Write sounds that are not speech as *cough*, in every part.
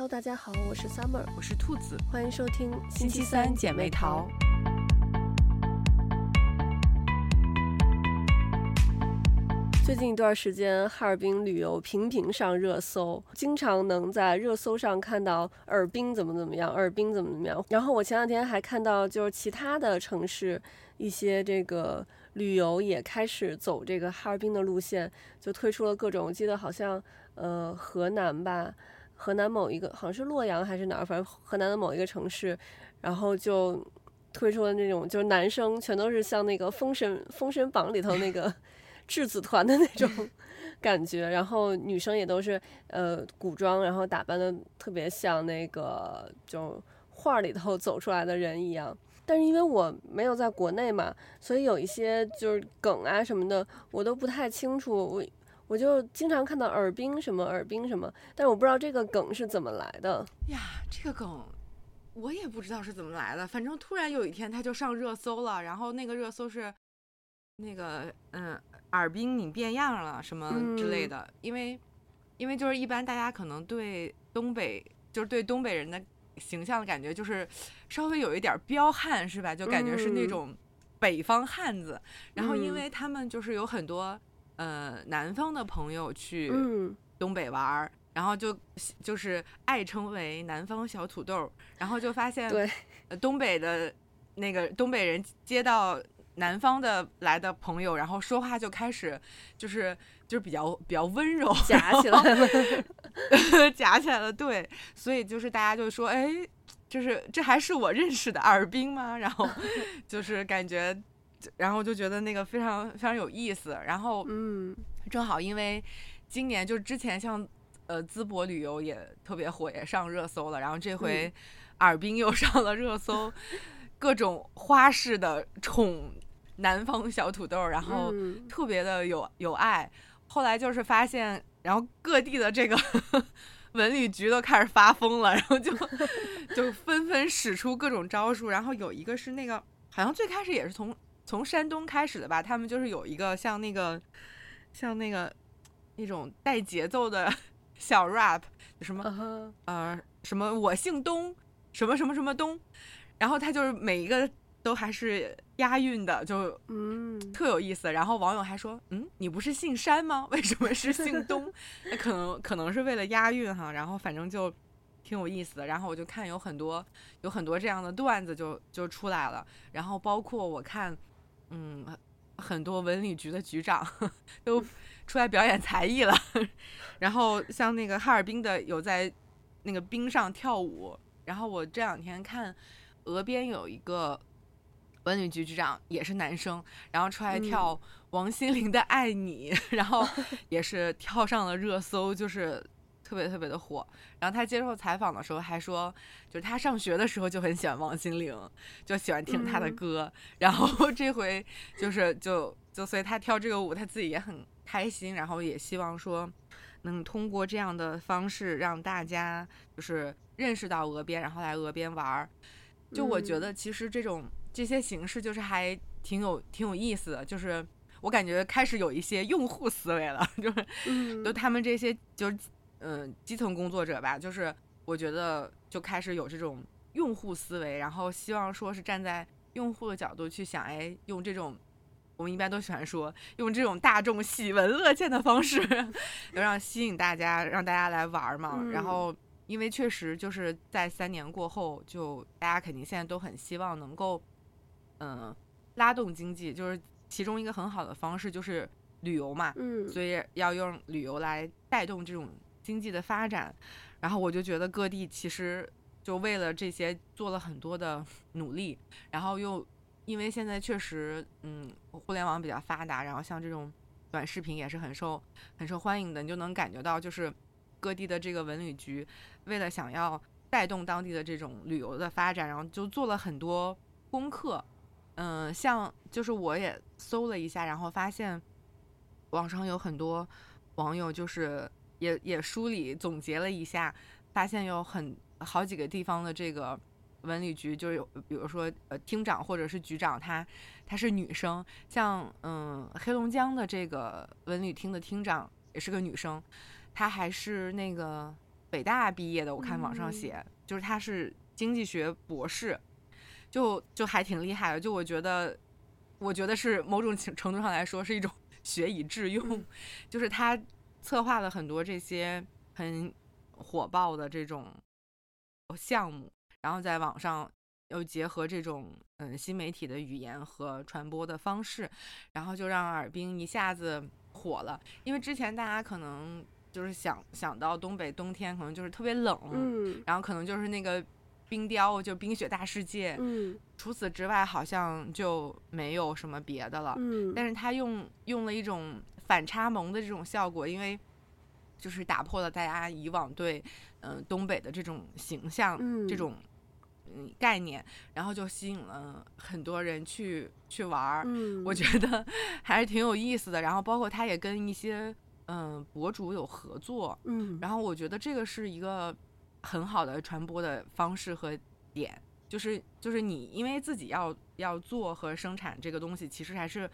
Hello，大家好，我是 Summer，我是兔子，欢迎收听星期三姐妹淘。最近一段时间，哈尔滨旅游频频上热搜，经常能在热搜上看到尔滨怎么怎么样，尔滨怎么怎么样。然后我前两天还看到，就是其他的城市一些这个旅游也开始走这个哈尔滨的路线，就推出了各种，我记得好像呃河南吧。河南某一个好像是洛阳还是哪儿，反正河南的某一个城市，然后就推出了那种，就是男生全都是像那个封神《封神榜》里头那个 *laughs* 质子团的那种感觉，然后女生也都是呃古装，然后打扮的特别像那个就画里头走出来的人一样。但是因为我没有在国内嘛，所以有一些就是梗啊什么的，我都不太清楚。我。我就经常看到耳冰什么耳冰什么，但是我不知道这个梗是怎么来的呀。这个梗我也不知道是怎么来的，反正突然有一天它就上热搜了，然后那个热搜是那个嗯，耳冰你变样了什么之类的。嗯、因为因为就是一般大家可能对东北就是对东北人的形象的感觉就是稍微有一点彪悍是吧？就感觉是那种北方汉子。嗯、然后因为他们就是有很多。呃，南方的朋友去东北玩，嗯、然后就就是爱称为南方小土豆，然后就发现，对，东北的那个东北人接到南方的来的朋友，然后说话就开始就是就是比较比较温柔，夹起来了，*laughs* 夹起来了，对，所以就是大家就说，哎，就是这还是我认识的尔滨吗？然后 *laughs* 就是感觉。然后就觉得那个非常非常有意思，然后嗯，正好因为今年就之前像呃淄博旅游也特别火，也上热搜了，然后这回尔滨又 *laughs* 上了热搜，嗯、各种花式的宠南方小土豆，然后特别的有有爱。后来就是发现，然后各地的这个 *laughs* 文旅局都开始发疯了，然后就就纷纷使出各种招数，然后有一个是那个好像最开始也是从。从山东开始的吧，他们就是有一个像那个，像那个那种带节奏的 *laughs* 小 rap，什么、uh huh. 呃什么我姓东，什么什么什么东，然后他就是每一个都还是押韵的，就嗯特有意思。然后网友还说，嗯，你不是姓山吗？为什么是姓东？*laughs* 那可能可能是为了押韵哈。然后反正就挺有意思的。然后我就看有很多有很多这样的段子就就出来了。然后包括我看。嗯，很多文旅局的局长 *laughs* 都出来表演才艺了，*laughs* 然后像那个哈尔滨的有在那个冰上跳舞，然后我这两天看额边有一个文旅局局长也是男生，然后出来跳王心凌的《爱你》，*laughs* 然后也是跳上了热搜，就是。特别特别的火，然后他接受采访的时候还说，就是他上学的时候就很喜欢王心凌，就喜欢听她的歌，嗯、然后这回就是就就所以他跳这个舞，他自己也很开心，然后也希望说能通过这样的方式让大家就是认识到鹅边，然后来鹅边玩儿。就我觉得其实这种这些形式就是还挺有挺有意思的，就是我感觉开始有一些用户思维了，*laughs* 就是就他们这些就是。嗯，基层工作者吧，就是我觉得就开始有这种用户思维，然后希望说是站在用户的角度去想，哎，用这种我们一般都喜欢说用这种大众喜闻乐见的方式，*laughs* 要让吸引大家，让大家来玩嘛。嗯、然后，因为确实就是在三年过后，就大家肯定现在都很希望能够，嗯，拉动经济，就是其中一个很好的方式就是旅游嘛。嗯，所以要用旅游来带动这种。经济的发展，然后我就觉得各地其实就为了这些做了很多的努力，然后又因为现在确实嗯互联网比较发达，然后像这种短视频也是很受很受欢迎的，你就能感觉到就是各地的这个文旅局为了想要带动当地的这种旅游的发展，然后就做了很多功课，嗯，像就是我也搜了一下，然后发现网上有很多网友就是。也也梳理总结了一下，发现有很好几个地方的这个文旅局就有，比如说呃厅长或者是局长，她她是女生，像嗯黑龙江的这个文旅厅的厅长也是个女生，她还是那个北大毕业的，我看网上写，嗯、就是她是经济学博士，就就还挺厉害的。就我觉得，我觉得是某种程度上来说是一种 *laughs* 学以致用，嗯、就是他策划了很多这些很火爆的这种项目，然后在网上又结合这种嗯新媒体的语言和传播的方式，然后就让尔滨一下子火了。因为之前大家可能。就是想想到东北冬天可能就是特别冷，嗯，然后可能就是那个冰雕，就冰雪大世界，嗯，除此之外好像就没有什么别的了，嗯，但是他用用了一种反差萌的这种效果，因为就是打破了大家以往对嗯、呃、东北的这种形象，嗯，这种嗯概念，然后就吸引了很多人去去玩儿，嗯，我觉得 *laughs* 还是挺有意思的，然后包括他也跟一些。嗯，博主有合作，嗯，然后我觉得这个是一个很好的传播的方式和点，就是就是你因为自己要要做和生产这个东西，其实还是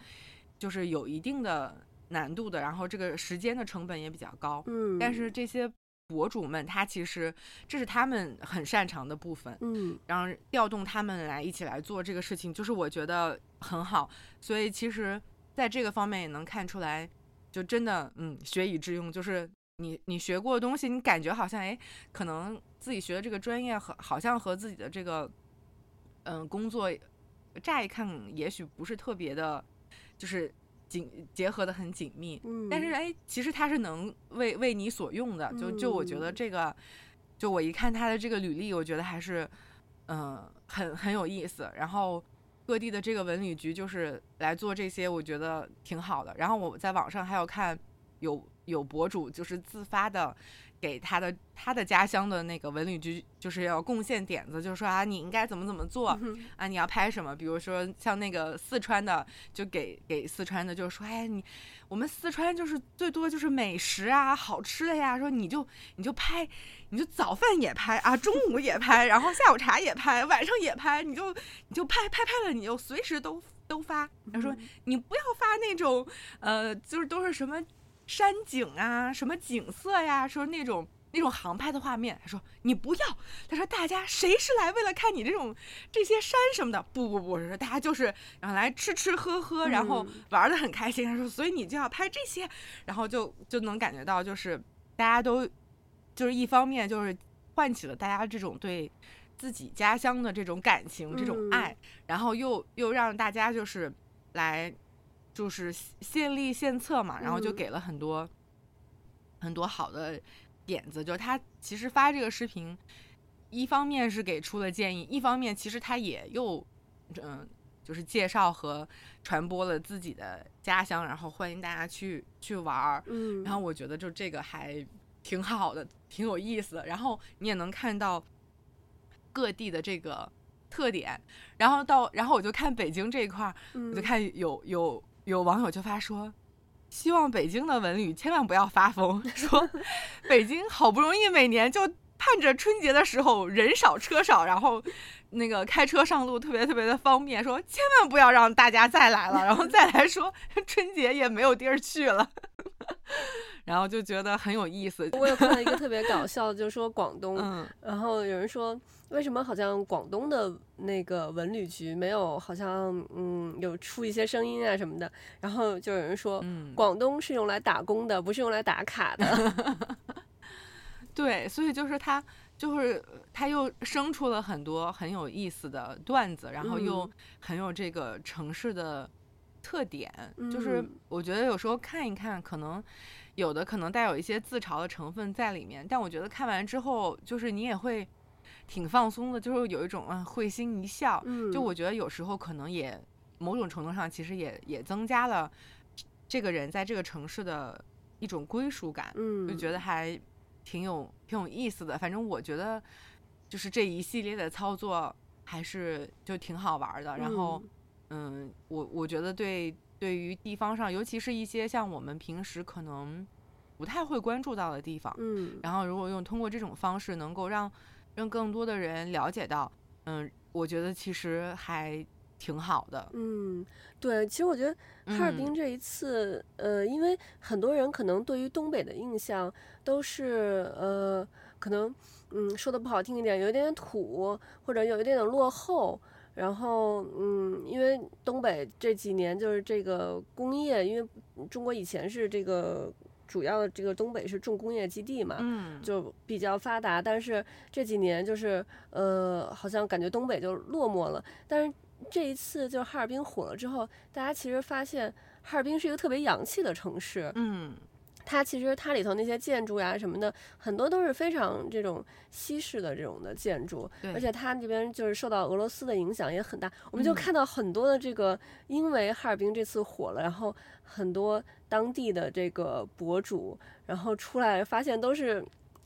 就是有一定的难度的，然后这个时间的成本也比较高，嗯，但是这些博主们他其实这是他们很擅长的部分，嗯，然后调动他们来一起来做这个事情，就是我觉得很好，所以其实在这个方面也能看出来。就真的，嗯，学以致用，就是你你学过的东西，你感觉好像，哎，可能自己学的这个专业和好像和自己的这个，嗯，工作，乍一看也许不是特别的，就是紧结合的很紧密，嗯，但是哎，其实它是能为为你所用的，就就我觉得这个，就我一看他的这个履历，我觉得还是，嗯，很很有意思，然后。各地的这个文旅局就是来做这些，我觉得挺好的。然后我在网上还有看，有有博主就是自发的。给他的他的家乡的那个文旅局，就是要贡献点子，就是说啊，你应该怎么怎么做啊？你要拍什么？比如说像那个四川的，就给给四川的，就是说，哎，你我们四川就是最多就是美食啊，好吃的呀。说你就你就拍，你就早饭也拍啊，中午也拍，然后下午茶也拍，晚上也拍，你就你就拍拍拍了，你就随时都都发。他说你不要发那种呃，就是都是什么。山景啊，什么景色呀？说那种那种航拍的画面，他说你不要。他说大家谁是来为了看你这种这些山什么的？不不不，说大家就是然后来吃吃喝喝，然后玩得很开心。他说所以你就要拍这些，然后就就能感觉到就是大家都就是一方面就是唤起了大家这种对自己家乡的这种感情这种爱，然后又又让大家就是来。就是献力献策嘛，然后就给了很多、嗯、很多好的点子。就他其实发这个视频，一方面是给出了建议，一方面其实他也又嗯，就是介绍和传播了自己的家乡，然后欢迎大家去去玩儿。嗯，然后我觉得就这个还挺好的，挺有意思的。然后你也能看到各地的这个特点。然后到然后我就看北京这一块儿，嗯、我就看有有。有网友就发说，希望北京的文旅千万不要发疯，*laughs* 说北京好不容易每年就盼着春节的时候人少车少，然后那个开车上路特别特别的方便，说千万不要让大家再来了，然后再来说春节也没有地儿去了，*laughs* 然后就觉得很有意思。我有看到一个特别搞笑的，就是说广东，嗯，然后有人说。为什么好像广东的那个文旅局没有好像嗯有出一些声音啊什么的？然后就有人说，嗯，广东是用来打工的，不是用来打卡的。*laughs* 对，所以就是他就是他又生出了很多很有意思的段子，然后又很有这个城市的特点。嗯，就是我觉得有时候看一看，可能有的可能带有一些自嘲的成分在里面，但我觉得看完之后，就是你也会。挺放松的，就是有一种嗯会心一笑。嗯，就我觉得有时候可能也某种程度上，其实也也增加了这个人在这个城市的一种归属感。嗯，就觉得还挺有挺有意思的。反正我觉得就是这一系列的操作还是就挺好玩的。然后嗯，我我觉得对对于地方上，尤其是一些像我们平时可能不太会关注到的地方，嗯，然后如果用通过这种方式能够让让更多的人了解到，嗯，我觉得其实还挺好的。嗯，对，其实我觉得哈尔滨这一次，嗯、呃，因为很多人可能对于东北的印象都是，呃，可能嗯说的不好听一点，有一点点土，或者有一点点落后。然后嗯，因为东北这几年就是这个工业，因为中国以前是这个。主要的这个东北是重工业基地嘛，嗯，就比较发达。但是这几年就是呃，好像感觉东北就落寞了。但是这一次就哈尔滨火了之后，大家其实发现哈尔滨是一个特别洋气的城市，嗯。它其实它里头那些建筑呀什么的，很多都是非常这种西式的这种的建筑，而且它这边就是受到俄罗斯的影响也很大。我们就看到很多的这个，因为哈尔滨这次火了，然后很多当地的这个博主，然后出来发现都是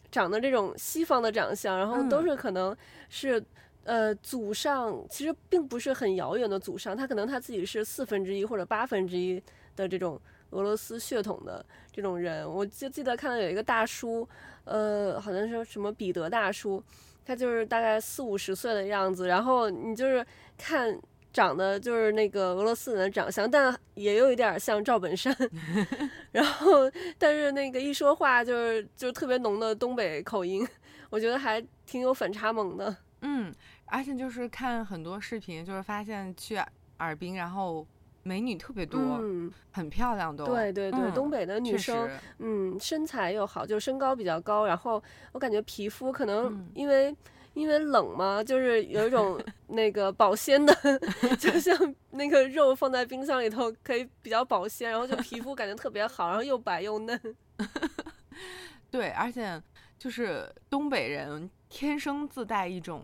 长得这种西方的长相，然后都是可能是呃祖上其实并不是很遥远的祖上，他可能他自己是四分之一或者八分之一的这种。俄罗斯血统的这种人，我就记得看到有一个大叔，呃，好像是什么彼得大叔，他就是大概四五十岁的样子，然后你就是看长得就是那个俄罗斯人的长相，但也有一点像赵本山，*laughs* 然后但是那个一说话就是就特别浓的东北口音，我觉得还挺有反差萌的。嗯，而且就是看很多视频，就是发现去哈尔滨，然后。美女特别多，嗯，很漂亮都。对对对，嗯，东北的女生，嗯，身材又好，就身高比较高，然后我感觉皮肤可能因为，嗯，因为冷嘛，就是有一种 *laughs* 那个保鲜的，*laughs* 就像那个肉放在冰箱里头可以比较保鲜，然后就皮肤感觉特别好，然后又白又嫩。*laughs* 对，而且就是东北人天生自带一种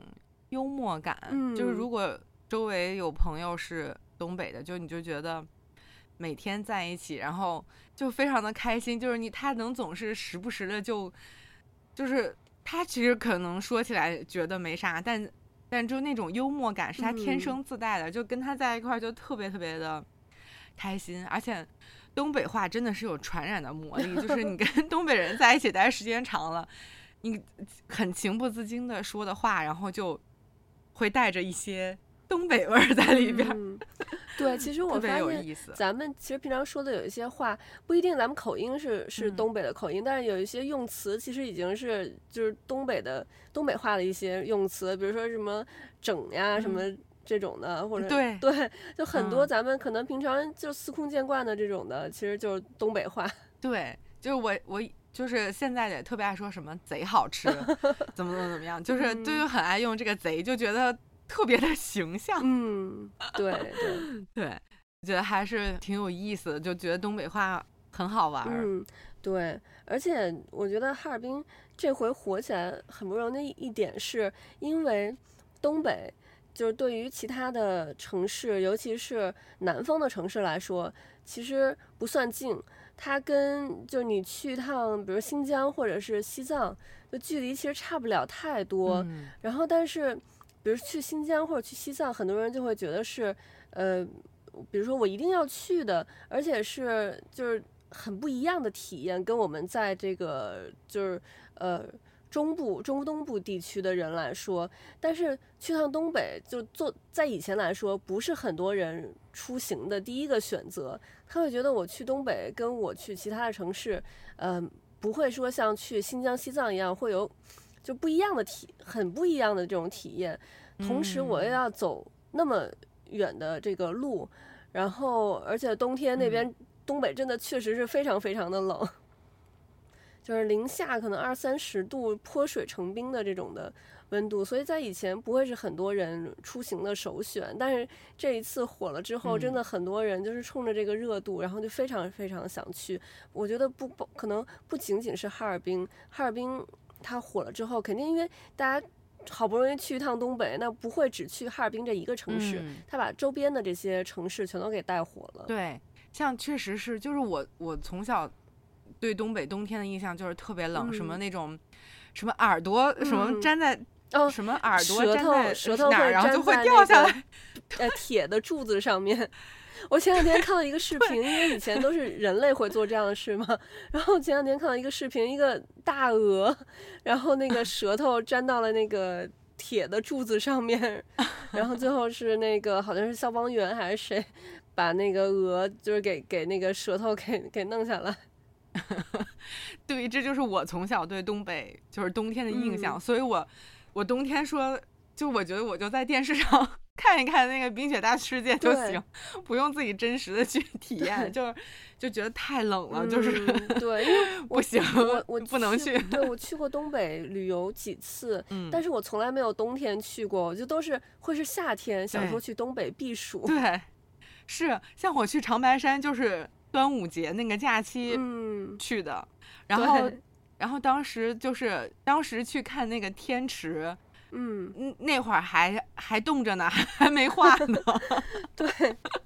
幽默感，嗯，就是如果周围有朋友是。东北的，就你就觉得每天在一起，然后就非常的开心。就是你他能总是时不时的就，就是他其实可能说起来觉得没啥，但但就那种幽默感是他天生自带的，嗯、就跟他在一块儿就特别特别的开心。而且东北话真的是有传染的魔力，就是你 *laughs* 跟东北人在一起待时间长了，你很情不自禁的说的话，然后就会带着一些。东北味儿在里边、嗯，对，其实我发现咱们其实平常说的有一些话，不一定咱们口音是是东北的口音，嗯、但是有一些用词其实已经是就是东北的东北话的一些用词，比如说什么整呀、嗯、什么这种的，或者对对，就很多咱们可能平常就司空见惯的这种的，其实就是东北话。*laughs* 对，就是我我就是现在也特别爱说什么贼好吃，怎么怎么怎么样，就是就很爱用这个贼，就觉得。特别的形象，嗯，对对对，*laughs* 我觉得还是挺有意思的，就觉得东北话很好玩。嗯，对，而且我觉得哈尔滨这回火起来很不容易一点，是因为东北就是对于其他的城市，尤其是南方的城市来说，其实不算近。它跟就是你去一趟，比如新疆或者是西藏，就距离其实差不了太多。嗯，然后但是。比如去新疆或者去西藏，很多人就会觉得是，呃，比如说我一定要去的，而且是就是很不一样的体验，跟我们在这个就是呃中部、中东部地区的人来说，但是去趟东北就做在以前来说不是很多人出行的第一个选择，他会觉得我去东北跟我去其他的城市，嗯、不会说像去新疆、西藏一样会有。就不一样的体，很不一样的这种体验。同时，我又要走那么远的这个路，嗯、然后而且冬天那边东北真的确实是非常非常的冷，嗯、*laughs* 就是零下可能二三十度，泼水成冰的这种的温度。所以在以前不会是很多人出行的首选，但是这一次火了之后，真的很多人就是冲着这个热度，然后就非常非常想去。我觉得不不可能不仅仅是哈尔滨，哈尔滨。它火了之后，肯定因为大家好不容易去一趟东北，那不会只去哈尔滨这一个城市，它、嗯、把周边的这些城市全都给带火了。对，像确实是，就是我我从小对东北冬天的印象就是特别冷，嗯、什么那种什么耳朵、嗯、什么粘在哦什么耳朵舌头舌头那个、然后就会掉下来，呃铁的柱子上面。我前两天看到一个视频，因为以前都是人类会做这样的事嘛。然后前两天看到一个视频，一个大鹅，然后那个 *laughs* 舌头粘到了那个铁的柱子上面，然后最后是那个好像是消防员还是谁，把那个鹅就是给给那个舌头给给弄下来。*laughs* 对，这就是我从小对东北就是冬天的印象，嗯、所以我我冬天说，就我觉得我就在电视上 *laughs* 看一看那个冰雪大世界就行，不用自己真实的去 *laughs* 体验，就就觉得太冷了，嗯、就是对，因为 *laughs* 不行，我我不能去。对，我去过东北旅游几次，嗯、但是我从来没有冬天去过，我就都是会是夏天想说去东北避暑。对，是像我去长白山就是端午节那个假期去的。嗯然后，然后当时就是当时去看那个天池，嗯，那会儿还还冻着呢，*laughs* 还没化呢。*laughs* 对，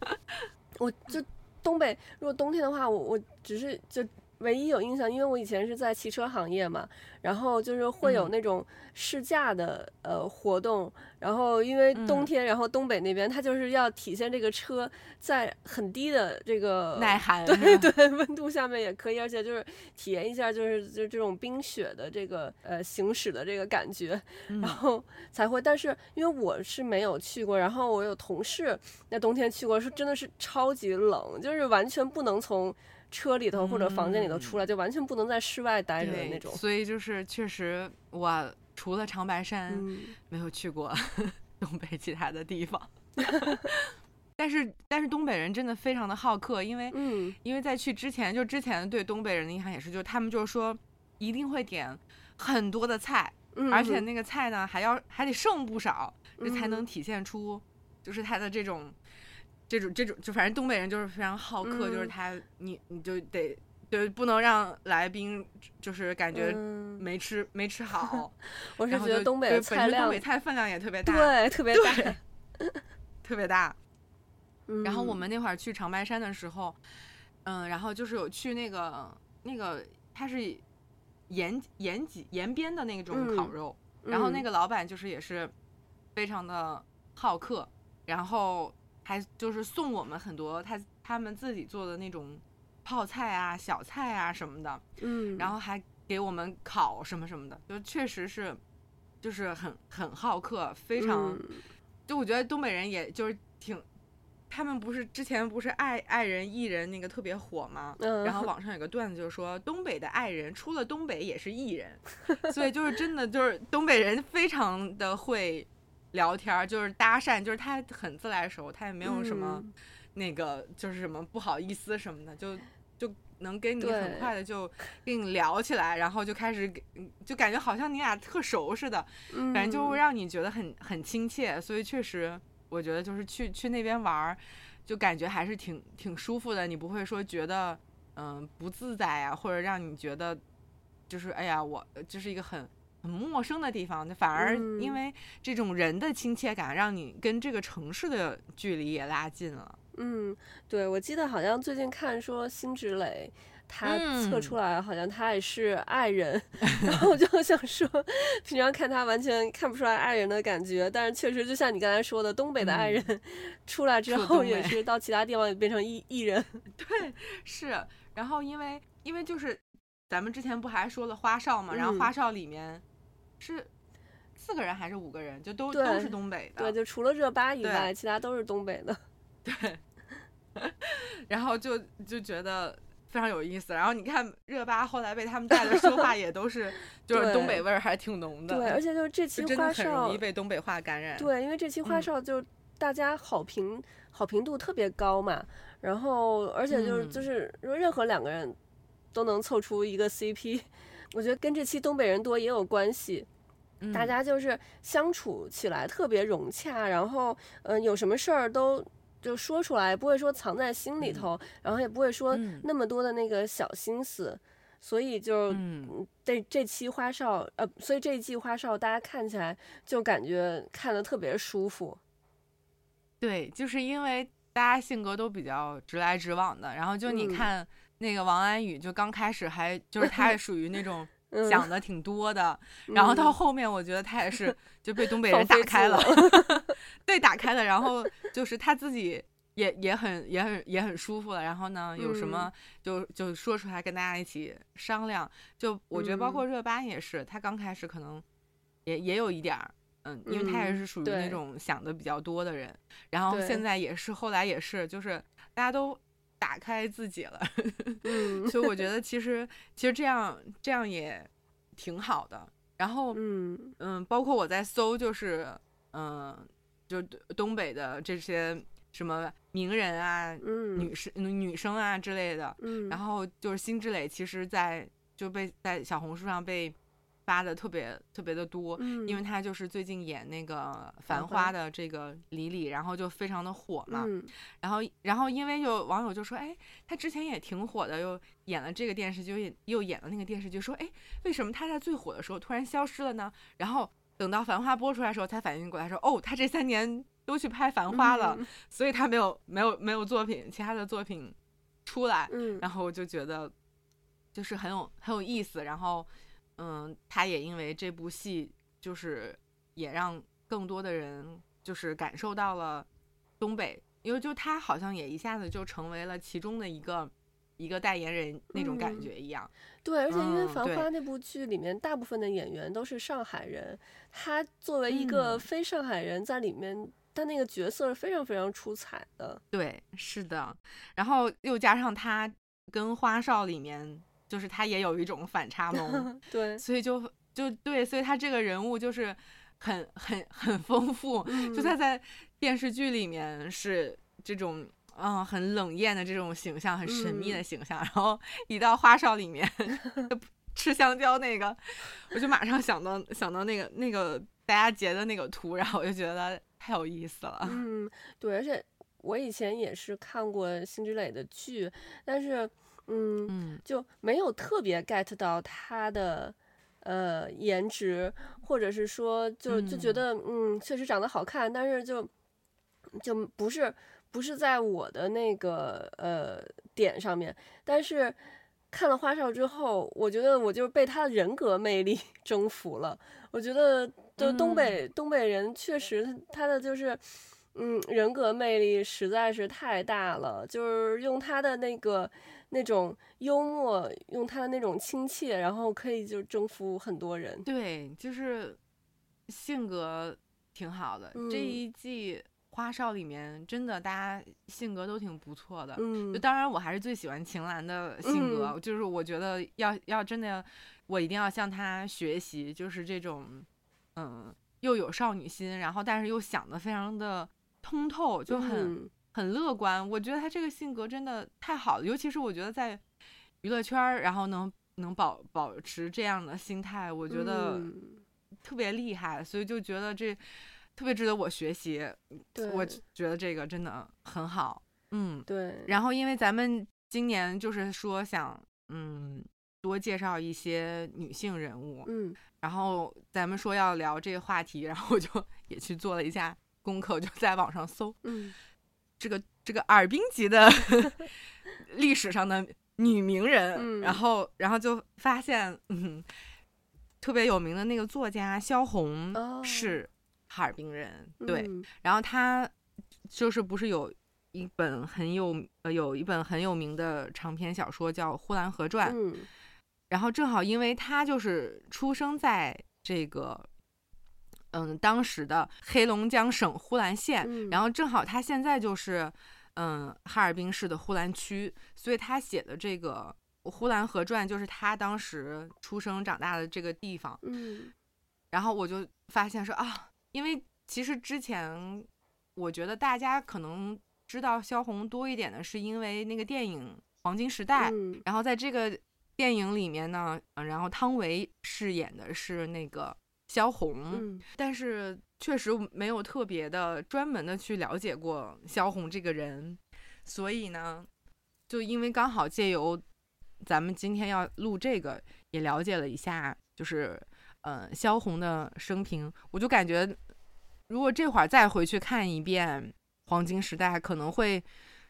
*laughs* 我就东北，如果冬天的话，我我只是就。唯一有印象，因为我以前是在汽车行业嘛，然后就是会有那种试驾的、嗯、呃活动，然后因为冬天，嗯、然后东北那边它就是要体现这个车在很低的这个耐寒，对 *laughs* 对温度下面也可以，而且就是体验一下就是就这种冰雪的这个呃行驶的这个感觉，嗯、然后才会。但是因为我是没有去过，然后我有同事那冬天去过，是真的是超级冷，就是完全不能从。车里头或者房间里头出来，嗯、就完全不能在室外待着的那种。所以就是确实，我除了长白山，嗯、没有去过东北其他的地方。*laughs* 但是但是东北人真的非常的好客，因为、嗯、因为在去之前，就之前对东北人的印象也是，就他们就是说一定会点很多的菜，嗯、而且那个菜呢还要还得剩不少，这、嗯、才能体现出就是他的这种。这种这种就反正东北人就是非常好客，嗯、就是他你你就得就不能让来宾就是感觉没吃、嗯、没吃好。*laughs* 我是觉得东北的菜量，东北菜分量也特别大，对，特别大，特别大。嗯、然后我们那会儿去长白山的时候，嗯，然后就是有去那个那个它是延延吉延边的那种烤肉，嗯、然后那个老板就是也是非常的好客，然后。还就是送我们很多他他们自己做的那种泡菜啊、小菜啊什么的，嗯，然后还给我们烤什么什么的，就确实是，就是很很好客，非常，嗯、就我觉得东北人也就是挺，他们不是之前不是爱爱人艺人那个特别火吗？嗯，然后 *laughs* 网上有个段子就是说东北的爱人出了东北也是艺人，*laughs* 所以就是真的就是东北人非常的会。聊天就是搭讪，就是他很自来熟，他也没有什么那个就是什么不好意思什么的，就就能跟你很快的就跟你聊起来，然后就开始就感觉好像你俩特熟似的，反正就会让你觉得很很亲切，所以确实我觉得就是去去那边玩，就感觉还是挺挺舒服的，你不会说觉得嗯不自在啊，或者让你觉得就是哎呀我就是一个很。很陌生的地方，反而因为这种人的亲切感，让你跟这个城市的距离也拉近了。嗯，对，我记得好像最近看说辛芷蕾，她测出来好像她也是爱人，嗯、*laughs* 然后我就想说，平常看她完全看不出来爱人的感觉，但是确实就像你刚才说的，东北的爱人、嗯、出来之后也是到其他地方也变成艺艺人。*laughs* 对，是，然后因为因为就是咱们之前不还说了花少嘛，然后花少里面。是四个人还是五个人？就都都是东北的。对，就除了热巴以外，其他都是东北的。*laughs* 对。然后就就觉得非常有意思。然后你看热巴后来被他们带的说话也都是，*laughs* 就是东北味儿还挺浓的。对，而且就是这期花少很容易被东北话感染。对，因为这期花少就大家好评、嗯、好评度特别高嘛。然后而且就是、嗯、就是说任何两个人都能凑出一个 CP。我觉得跟这期东北人多也有关系，嗯、大家就是相处起来特别融洽，然后嗯、呃，有什么事儿都就说出来，不会说藏在心里头，嗯、然后也不会说那么多的那个小心思，嗯、所以就嗯，这这期花少呃，所以这一季花少大家看起来就感觉看的特别舒服。对，就是因为大家性格都比较直来直往的，然后就你看。嗯那个王安宇就刚开始还就是他也 *laughs* 属于那种想的挺多的，嗯、然后到后面我觉得他也是 *laughs* 就被东北人打开了，*laughs* 对，打开了，然后就是他自己也也很也很也很舒服了，然后呢有什么就就说出来跟大家一起商量，就我觉得包括热巴也是，他刚开始可能也也有一点儿，嗯，因为他也是属于那种想的比较多的人，然后现在也是后来也是就是大家都。打开自己了。嗯，*laughs* 所以我觉得其实其实这样这样也挺好的。然后嗯嗯，包括我在搜，就是嗯，就东北的这些什么名人啊、嗯女生女生啊之类的。嗯，然后就是辛芷蕾，其实在就被在小红书上被。发的特别特别的多，嗯，因为他就是最近演那个《繁花》的这个李李，然后就非常的火嘛。嗯，然后然后因为有网友就说，哎，他之前也挺火的，又演了这个电视剧，又演了那个电视剧，说，哎，为什么他在最火的时候突然消失了呢？然后等到《繁花》播出来的时候，才反应过来说，哦，他这三年都去拍《繁花》了，嗯，*laughs* 所以他没有没有没有作品，其他的作品出来。嗯，然后我就觉得就是很有很有意思，然后。嗯，他也因为这部戏，就是也让更多的人就是感受到了东北，因为就他好像也一下子就成为了其中的一个一个代言人那种感觉一样。嗯、对，而且因为《繁花》嗯、那部剧里面大部分的演员都是上海人，他作为一个非上海人在里面，嗯、他那个角色是非常非常出彩的。对，是的，然后又加上他跟花少里面。就是他也有一种反差萌，*laughs* 对，所以就就对，所以他这个人物就是很很很丰富。嗯、就他在电视剧里面是这种嗯很冷艳的这种形象，很神秘的形象，嗯、然后一到花少里面 *laughs* 吃香蕉那个，我就马上想到想到那个那个大家截的那个图，然后我就觉得太有意思了。嗯，对，而且我以前也是看过辛芷蕾的剧，但是。嗯，就没有特别 get 到他的呃颜值，或者是说就就觉得嗯确实长得好看，但是就就不是不是在我的那个呃点上面。但是看了花少之后，我觉得我就被他的人格魅力 *laughs* 征服了。我觉得就东北、嗯、东北人确实他的就是嗯人格魅力实在是太大了，就是用他的那个。那种幽默，用他的那种亲切，然后可以就征服很多人。对，就是性格挺好的。嗯、这一季花少里面，真的大家性格都挺不错的。嗯，就当然我还是最喜欢秦岚的性格，嗯、就是我觉得要要真的，我一定要向她学习，就是这种，嗯，又有少女心，然后但是又想得非常的通透，就很。嗯很乐观，我觉得他这个性格真的太好了，尤其是我觉得在娱乐圈，然后能能保保持这样的心态，我觉得特别厉害，所以就觉得这特别值得我学习。对，我觉得这个真的很好。嗯，对。然后因为咱们今年就是说想嗯多介绍一些女性人物，嗯，然后咱们说要聊这个话题，然后我就 *laughs* 也去做了一下功课，就在网上搜，嗯。这个这个尔滨籍的 *laughs* 历史上的女名人，嗯、然后然后就发现，嗯，特别有名的那个作家萧红是哈尔滨人，哦、对，嗯、然后他就是不是有一本很有呃有一本很有名的长篇小说叫《呼兰河传》，嗯、然后正好因为他就是出生在这个。嗯，当时的黑龙江省呼兰县，嗯、然后正好他现在就是，嗯，哈尔滨市的呼兰区，所以他写的这个《呼兰河传》就是他当时出生长大的这个地方。嗯，然后我就发现说啊，因为其实之前我觉得大家可能知道萧红多一点的是因为那个电影《黄金时代》，嗯、然后在这个电影里面呢，然后汤唯饰演的是那个。萧红，嗯，但是确实没有特别的专门的去了解过萧红这个人，所以呢，就因为刚好借由咱们今天要录这个，也了解了一下，就是呃萧红的生平，我就感觉如果这会儿再回去看一遍《黄金时代》，可能会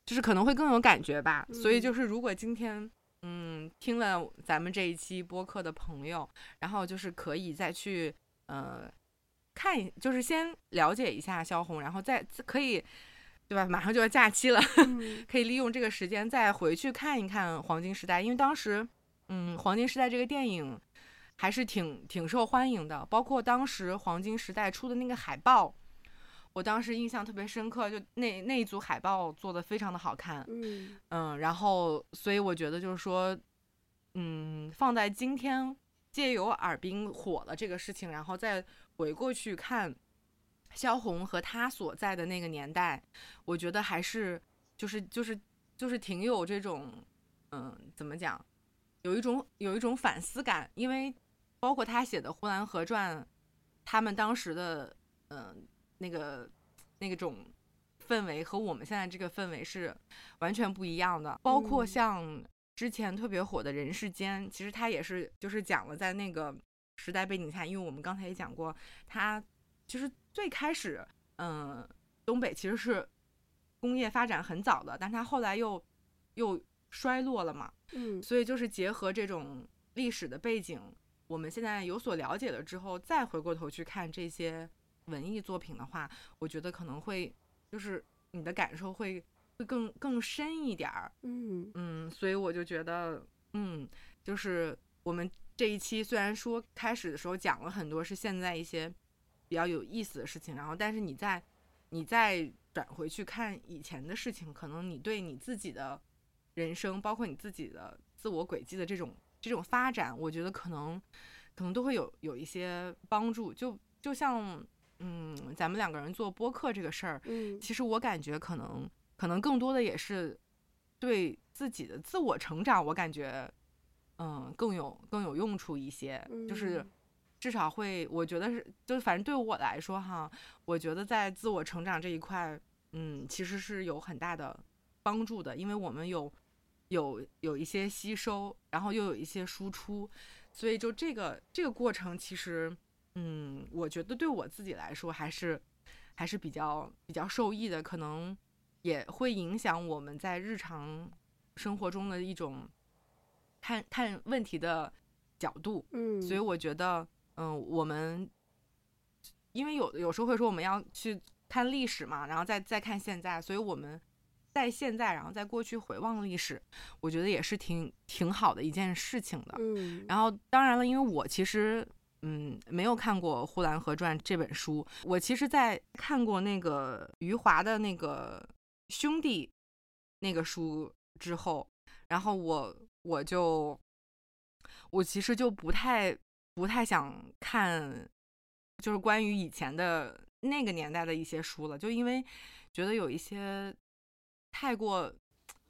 就是可能会更有感觉吧。嗯，所以就是如果今天嗯听了咱们这一期播客的朋友，然后就是可以再去。呃，看就是先了解一下萧红，然后再可以，对吧？马上就要假期了，*laughs* 嗯、可以利用这个时间再回去看一看《黄金时代》，因为当时，嗯，《黄金时代》这个电影还是挺挺受欢迎的，包括当时《黄金时代》出的那个海报，我当时印象特别深刻，就那那一组海报做的非常的好看，嗯。嗯，然后所以我觉得就是说，嗯，放在今天借由尔冰火了这个事情，然后再回过去看萧红和他所在的那个年代，我觉得还是就是就是就是挺有这种，嗯，怎么讲，有一种有一种反思感，因为包括他写的《呼兰河传》，他们当时的嗯那个那个种氛围和我们现在这个氛围是完全不一样的，包括像。之前特别火的人世间，其实它也是就是讲了在那个时代背景下，因为我们刚才也讲过，它其实最开始，嗯，东北其实是工业发展很早的，但它后来又又衰落了嘛，嗯，所以就是结合这种历史的背景，我们现在有所了解了之后，再回过头去看这些文艺作品的话，我觉得可能会就是你的感受会。会更更深一点儿，嗯嗯，所以我就觉得，嗯，就是我们这一期虽然说开始的时候讲了很多是现在一些比较有意思的事情，然后但是你再你再转回去看以前的事情，可能你对你自己的人生，包括你自己的自我轨迹的这种这种发展，我觉得可能可能都会有有一些帮助。就就像，嗯，咱们两个人做播客这个事儿，嗯，其实我感觉可能。可能更多的也是对自己的自我成长，我感觉，嗯，更有更有用处一些。就是至少会，我觉得是，就是反正对我来说哈，我觉得在自我成长这一块，嗯，其实是有很大的帮助的，因为我们有有有一些吸收，然后又有一些输出，所以就这个这个过程，其实，嗯，我觉得对我自己来说还是还是比较比较受益的，可能。也会影响我们在日常生活中的一种看看问题的角度，嗯，所以我觉得，嗯，我们因为有有时候会说我们要去看历史嘛，然后再再看现在，所以我们在现在，然后在过去回望历史，我觉得也是挺挺好的一件事情的，嗯，然后当然了，因为我其实嗯没有看过《呼兰河传》这本书，我其实在看过那个余华的那个。兄弟，那个书之后，然后我我就我其实就不太不太想看，就是关于以前的那个年代的一些书了，就因为觉得有一些太过，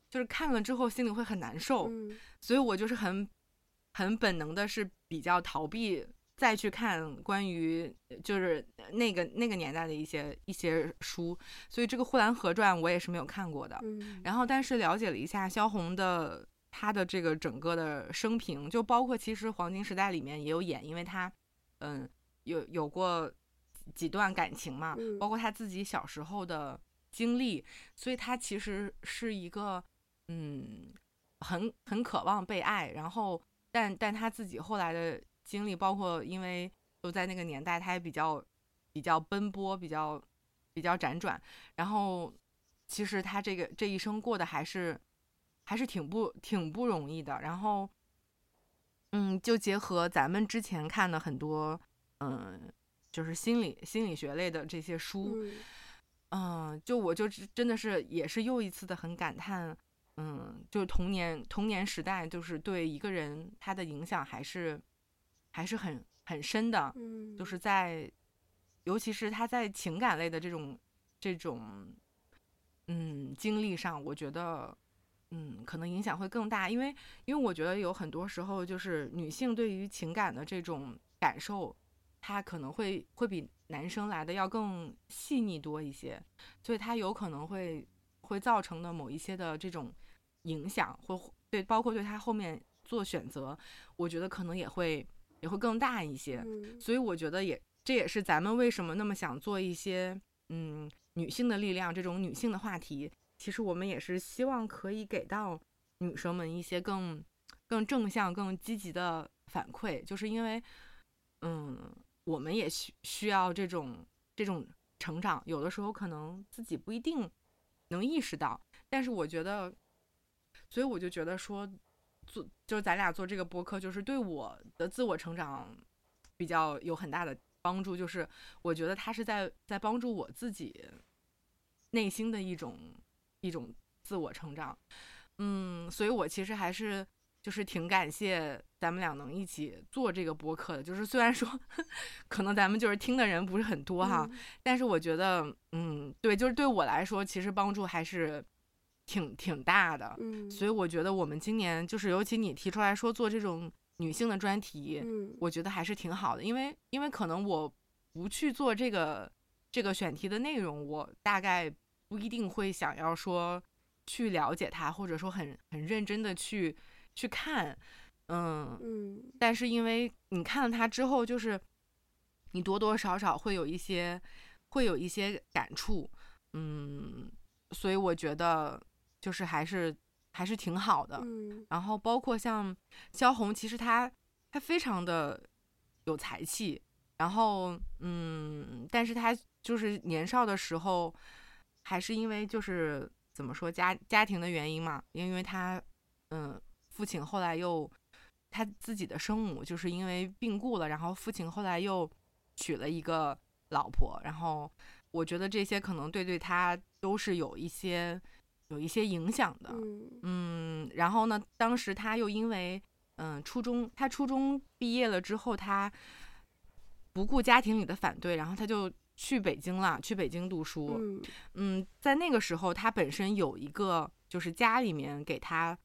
就是看了之后心里会很难受，嗯，所以我就是很很本能的是比较逃避。再去看关于就是那个那个年代的一些一些书，所以这个《呼兰河传》我也是没有看过的。然后，但是了解了一下萧红的她的这个整个的生平，就包括其实黄金时代里面也有演，因为她嗯有有过几段感情嘛，包括她自己小时候的经历，所以她其实是一个嗯很很渴望被爱，然后但但她自己后来的。经历包括，因为就在那个年代，他也比较比较奔波，比较比较辗转。然后，其实他这个这一生过得还是还是挺不挺不容易的。然后，嗯，就结合咱们之前看的很多，嗯，就是心理心理学类的这些书，嗯，就我就真的是也是又一次的很感叹，嗯，就童年童年时代，就是对一个人他的影响还是。还是很很深的，嗯，就是在，尤其是他在情感类的这种这种，嗯，经历上，我觉得，嗯，可能影响会更大，因为因为我觉得有很多时候，就是女性对于情感的这种感受，她可能会会比男生来的要更细腻多一些，所以她有可能会会造成的某一些的这种影响，或对，包括对她后面做选择，我觉得可能也会。也会更大一些，所以我觉得也这也是咱们为什么那么想做一些嗯女性的力量这种女性的话题。其实我们也是希望可以给到女生们一些更更正向、更积极的反馈，就是因为嗯我们也需需要这种这种成长，有的时候可能自己不一定能意识到，但是我觉得，所以我就觉得说。就是咱俩做这个播客，就是对我的自我成长比较有很大的帮助，就是我觉得他是在在帮助我自己内心的一种一种自我成长。嗯，所以我其实还是就是挺感谢咱们俩能一起做这个播客的。就是虽然说 *laughs* 可能咱们就是听的人不是很多哈，嗯、但是我觉得，嗯，对，就是对我来说，其实帮助还是挺挺大的。嗯，所以我觉得我们今年就是，尤其你提出来说做这种女性的专题，嗯，我觉得还是挺好的，因为因为可能我不去做这个这个选题的内容，我大概不一定会想要说。去了解它，或者说很很认真的去去看，嗯嗯，但是因为你看了它之后，就是你多多少少会有一些会有一些感触，嗯，所以我觉得就是还是还是挺好的。嗯，然后包括像萧红，其实她她非常的有才气，然后嗯，但是她就是年少的时候，还是因为就是。怎么说家家庭的原因嘛？因为她，嗯，父亲后来又她自己的生母就是因为病故了，然后父亲后来又娶了一个老婆，然后我觉得这些可能对对他都是有一些有一些影响的，嗯，然后呢，当时他又因为嗯初中他初中毕业了之后，他不顾家庭里的反对，然后他就。去北京了，去北京读书。嗯，嗯，在那个时候，他本身有一个，就是家里面给他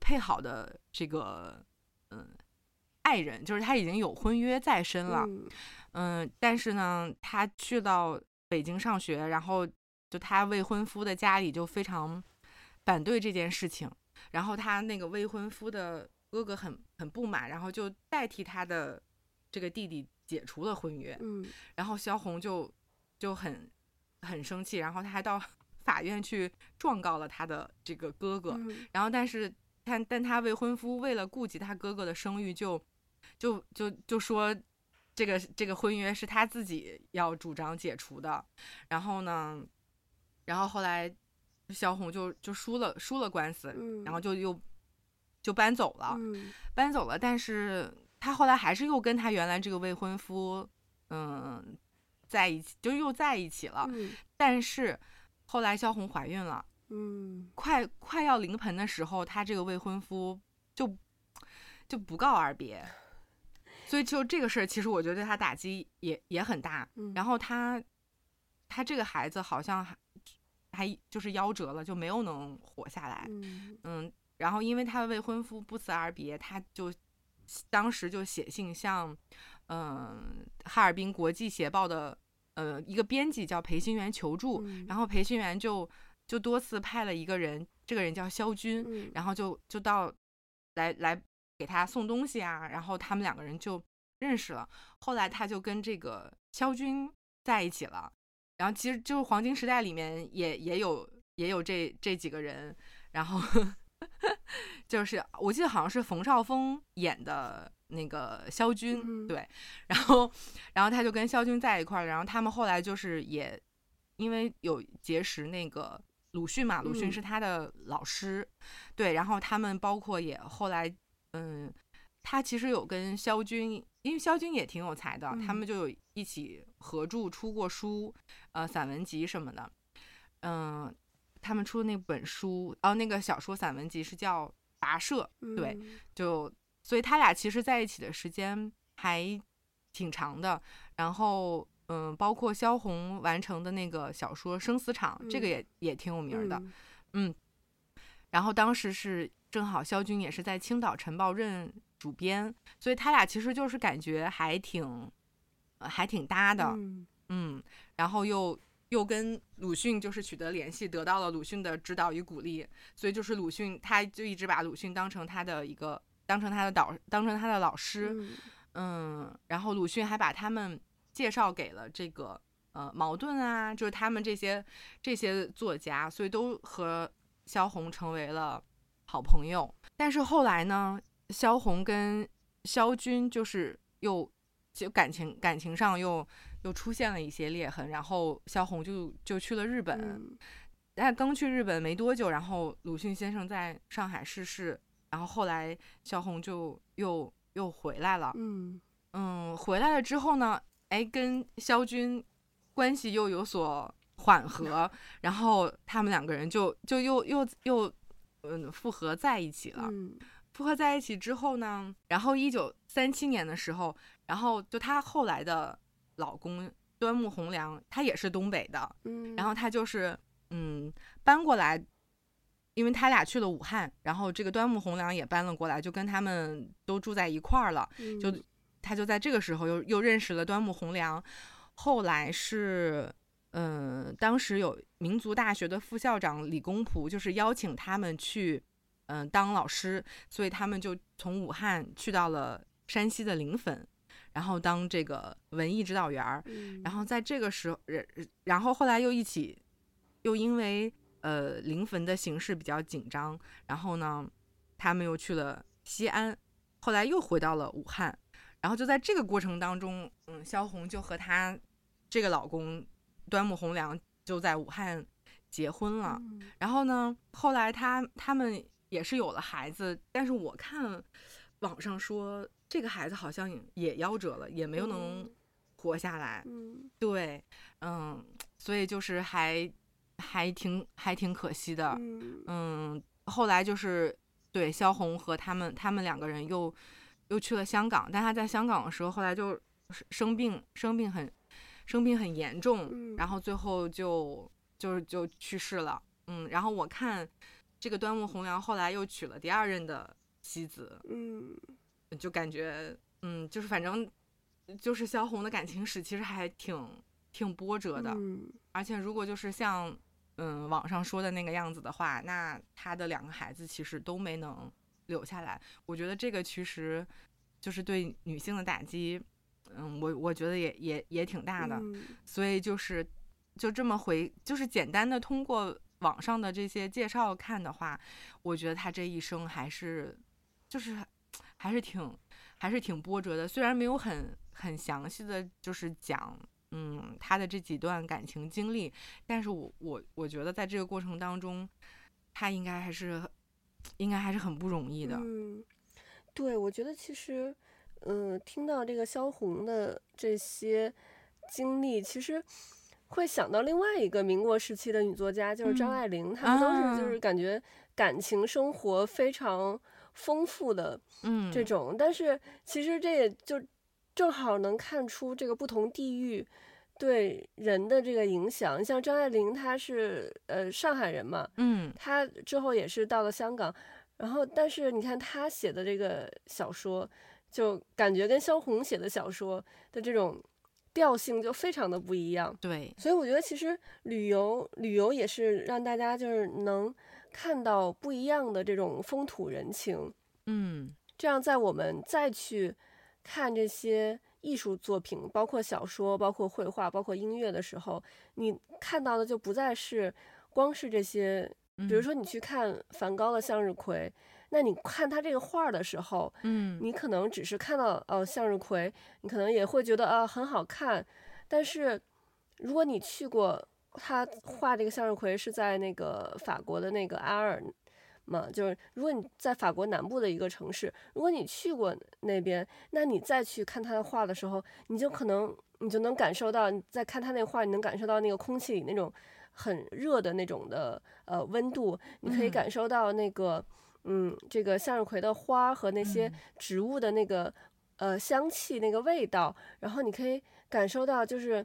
配好的这个，嗯，爱人，就是他已经有婚约在身了。嗯，嗯，但是呢，他去到北京上学，然后就他未婚夫的家里就非常反对这件事情，然后他那个未婚夫的哥哥很很不满，然后就代替他的这个弟弟。解除了婚约，嗯，然后萧红就就很很生气，然后他还到 *laughs* 法院去状告了他的这个哥哥，嗯，然后但是但但他未婚夫为了顾及他哥哥的声誉就，就就就就说这个这个婚约是他自己要主张解除的，然后呢，然后后来萧红就就输了输了官司，嗯，然后就又就搬走了，嗯，搬走了，但是。她后来还是又跟她原来这个未婚夫，嗯，在一起，就又在一起了。嗯，但是后来萧红怀孕了，嗯，快快要临盆的时候，她这个未婚夫就就不告而别。所以就这个事儿，其实我觉得对他打击也也很大。嗯，然后他他这个孩子好像还还就是夭折了，就没有能活下来。嗯，嗯，然后因为他的未婚夫不辞而别，他就。当时就写信向，嗯，哈尔滨国际协报的呃一个编辑叫裴新元求助，嗯、然后裴新元就就多次派了一个人，这个人叫肖军，嗯、然后就就到来来给他送东西啊，然后他们两个人就认识了，后来他就跟这个肖军在一起了，然后其实就是黄金时代里面也也有也有这这几个人，然后。*laughs* 就是我记得好像是冯绍峰演的那个萧军，嗯、对，然后然后他就跟萧军在一块儿，然后他们后来就是也因为有结识那个鲁迅嘛，鲁迅是他的老师，嗯、对，然后他们包括也后来，嗯，他其实有跟萧军，因为萧军也挺有才的，嗯、他们就有一起合著出过书，呃，散文集什么的，嗯。他们出的那本书，哦，那个小说散文集是叫《跋涉》，对，就所以他俩其实在一起的时间还挺长的。然后，嗯，包括萧红完成的那个小说《生死场》，这个也也挺有名的，嗯。然后当时是正好萧军也是在《青岛晨报》任主编，所以他俩其实就是感觉还挺，还挺搭的，嗯，然后又。又跟鲁迅就是取得联系，得到了鲁迅的指导与鼓励，所以就是鲁迅，他就一直把鲁迅当成他的一个，当成他的导，当成他的老师，嗯，嗯，然后鲁迅还把他们介绍给了这个呃茅盾啊，就是他们这些这些作家，所以都和萧红成为了好朋友。但是后来呢，萧红跟萧军就是又就感情感情上又。又出现了一些裂痕，然后萧红就就去了日本，嗯、但刚去日本没多久，然后鲁迅先生在上海逝世，然后后来萧红就又又回来了，嗯嗯，回来了之后呢，哎跟萧军关系又有所缓和，然后他们两个人就就又又又嗯复合在一起了。嗯复合在一起之后呢，然后一九三七年的时候，然后就她后来的老公端木蕻良，他也是东北的，嗯，然后他就是嗯搬过来，因为他俩去了武汉，然后这个端木蕻良也搬了过来，就跟他们都住在一块儿了，嗯就他就在这个时候又又认识了端木蕻良，后来是嗯当时有民族大学的副校长李公朴，就是邀请他们去。嗯，当老师，所以他们就从武汉去到了山西的临汾，然后当这个文艺指导员。嗯、然后在这个时候，然后后来又一起，又因为呃临汾的形势比较紧张，然后呢，他们又去了西安，后来又回到了武汉。然后就在这个过程当中，嗯，萧红就和她这个老公端木蕻良就在武汉结婚了。嗯、然后呢，后来他他们。也是有了孩子，但是我看网上说这个孩子好像也夭折了，也没有能活下来。嗯，对，嗯，所以就是还还挺还挺可惜的。嗯，嗯，后来就是对萧红和他们他们两个人又又去了香港，但他在香港的时候后来就生病，生病很生病很严重，然后最后就就就去世了。嗯，然后我看。这个端木蕻良后来又娶了第二任的妻子，嗯，就感觉，嗯，就是反正，就是萧红的感情史其实还挺挺波折的，嗯，而且如果就是像，嗯，网上说的那个样子的话，那他的两个孩子其实都没能留下来，我觉得这个其实就是对女性的打击，嗯，我我觉得也也也挺大的，嗯，所以就是就这么回，就是简单的通过。网上的这些介绍看的话，我觉得他这一生还是，就是还是挺还是挺波折的。虽然没有很很详细的就是讲，嗯，他的这几段感情经历，但是我我我觉得在这个过程当中，他应该还是应该还是很不容易的。嗯，对，我觉得其实，嗯、呃，听到这个萧红的这些经历，其实。会想到另外一个民国时期的女作家，就是张爱玲，她、嗯、们都是就是感觉感情生活非常丰富的，嗯，这种。嗯、但是其实这也就正好能看出这个不同地域对人的这个影响。像张爱玲，她是呃上海人嘛，嗯，她之后也是到了香港，然后但是你看她写的这个小说，就感觉跟萧红写的小说的这种。调性就非常的不一样，对，所以我觉得其实旅游旅游也是让大家就是能看到不一样的这种风土人情，嗯，这样在我们再去看这些艺术作品，包括小说、包括绘画、包括音乐的时候，你看到的就不再是光是这些，比如说你去看梵高的向日葵。那你看他这个画的时候，嗯，你可能只是看到哦向日葵，你可能也会觉得啊很好看，但是如果你去过他画这个向日葵是在那个法国的那个阿尔嘛，就是如果你在法国南部的一个城市，如果你去过那边，那你再去看他的画的时候，你就可能你就能感受到你在看他那画，你能感受到那个空气里那种很热的那种的呃温度，你可以感受到那个。嗯，这个向日葵的花和那些植物的那个、嗯、呃香气、那个味道，然后你可以感受到，就是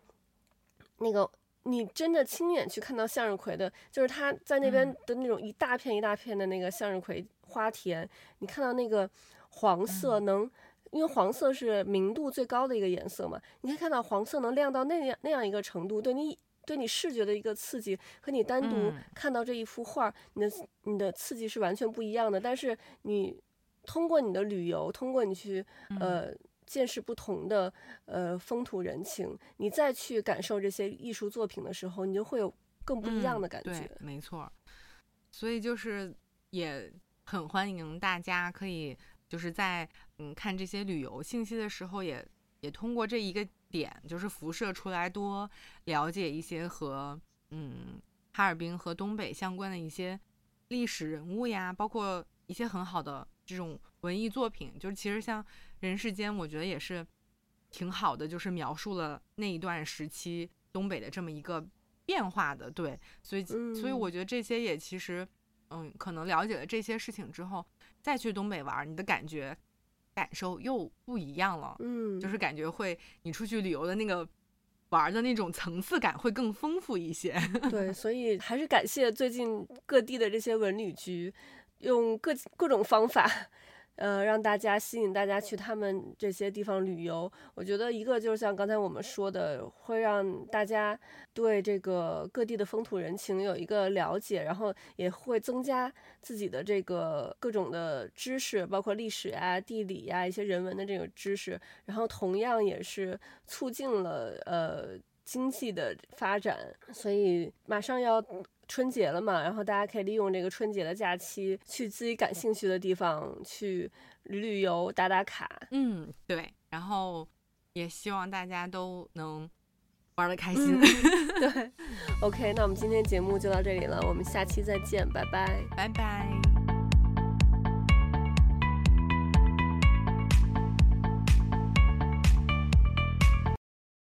那个你真的亲眼去看到向日葵的，就是它在那边的那种一大片一大片的那个向日葵花田，嗯、你看到那个黄色能，嗯、因为黄色是明度最高的一个颜色嘛，你可以看到黄色能亮到那样那样一个程度，对你。对你视觉的一个刺激和你单独看到这一幅画，嗯、你的你的刺激是完全不一样的。但是你通过你的旅游，通过你去呃见识不同的呃风土人情，你再去感受这些艺术作品的时候，你就会有更不一样的感觉。嗯、对，没错。所以就是也很欢迎大家可以就是在嗯看这些旅游信息的时候也，也也通过这一个。点就是辐射出来，多了解一些和嗯哈尔滨和东北相关的一些历史人物呀，包括一些很好的这种文艺作品。就是其实像《人世间》，我觉得也是挺好的，就是描述了那一段时期东北的这么一个变化的。对，所以所以我觉得这些也其实，嗯，可能了解了这些事情之后，再去东北玩，你的感觉感受又不一样了。嗯，就是感觉会你出去旅游的那个。玩的那种层次感会更丰富一些。*laughs* 对，所以还是感谢最近各地的这些文旅局，用各各种方法。呃，让大家吸引大家去他们这些地方旅游，我觉得一个就是像刚才我们说的，会让大家对这个各地的风土人情有一个了解，然后也会增加自己的这个各种的知识，包括历史啊、地理呀、一些人文的这个知识，然后同样也是促进了呃经济的发展，所以马上要。春节了嘛，然后大家可以利用这个春节的假期，去自己感兴趣的地方去旅旅游、打打卡。嗯，对。然后也希望大家都能玩得开心。嗯、*laughs* 对，OK，那我们今天节目就到这里了，我们下期再见，拜拜，拜拜。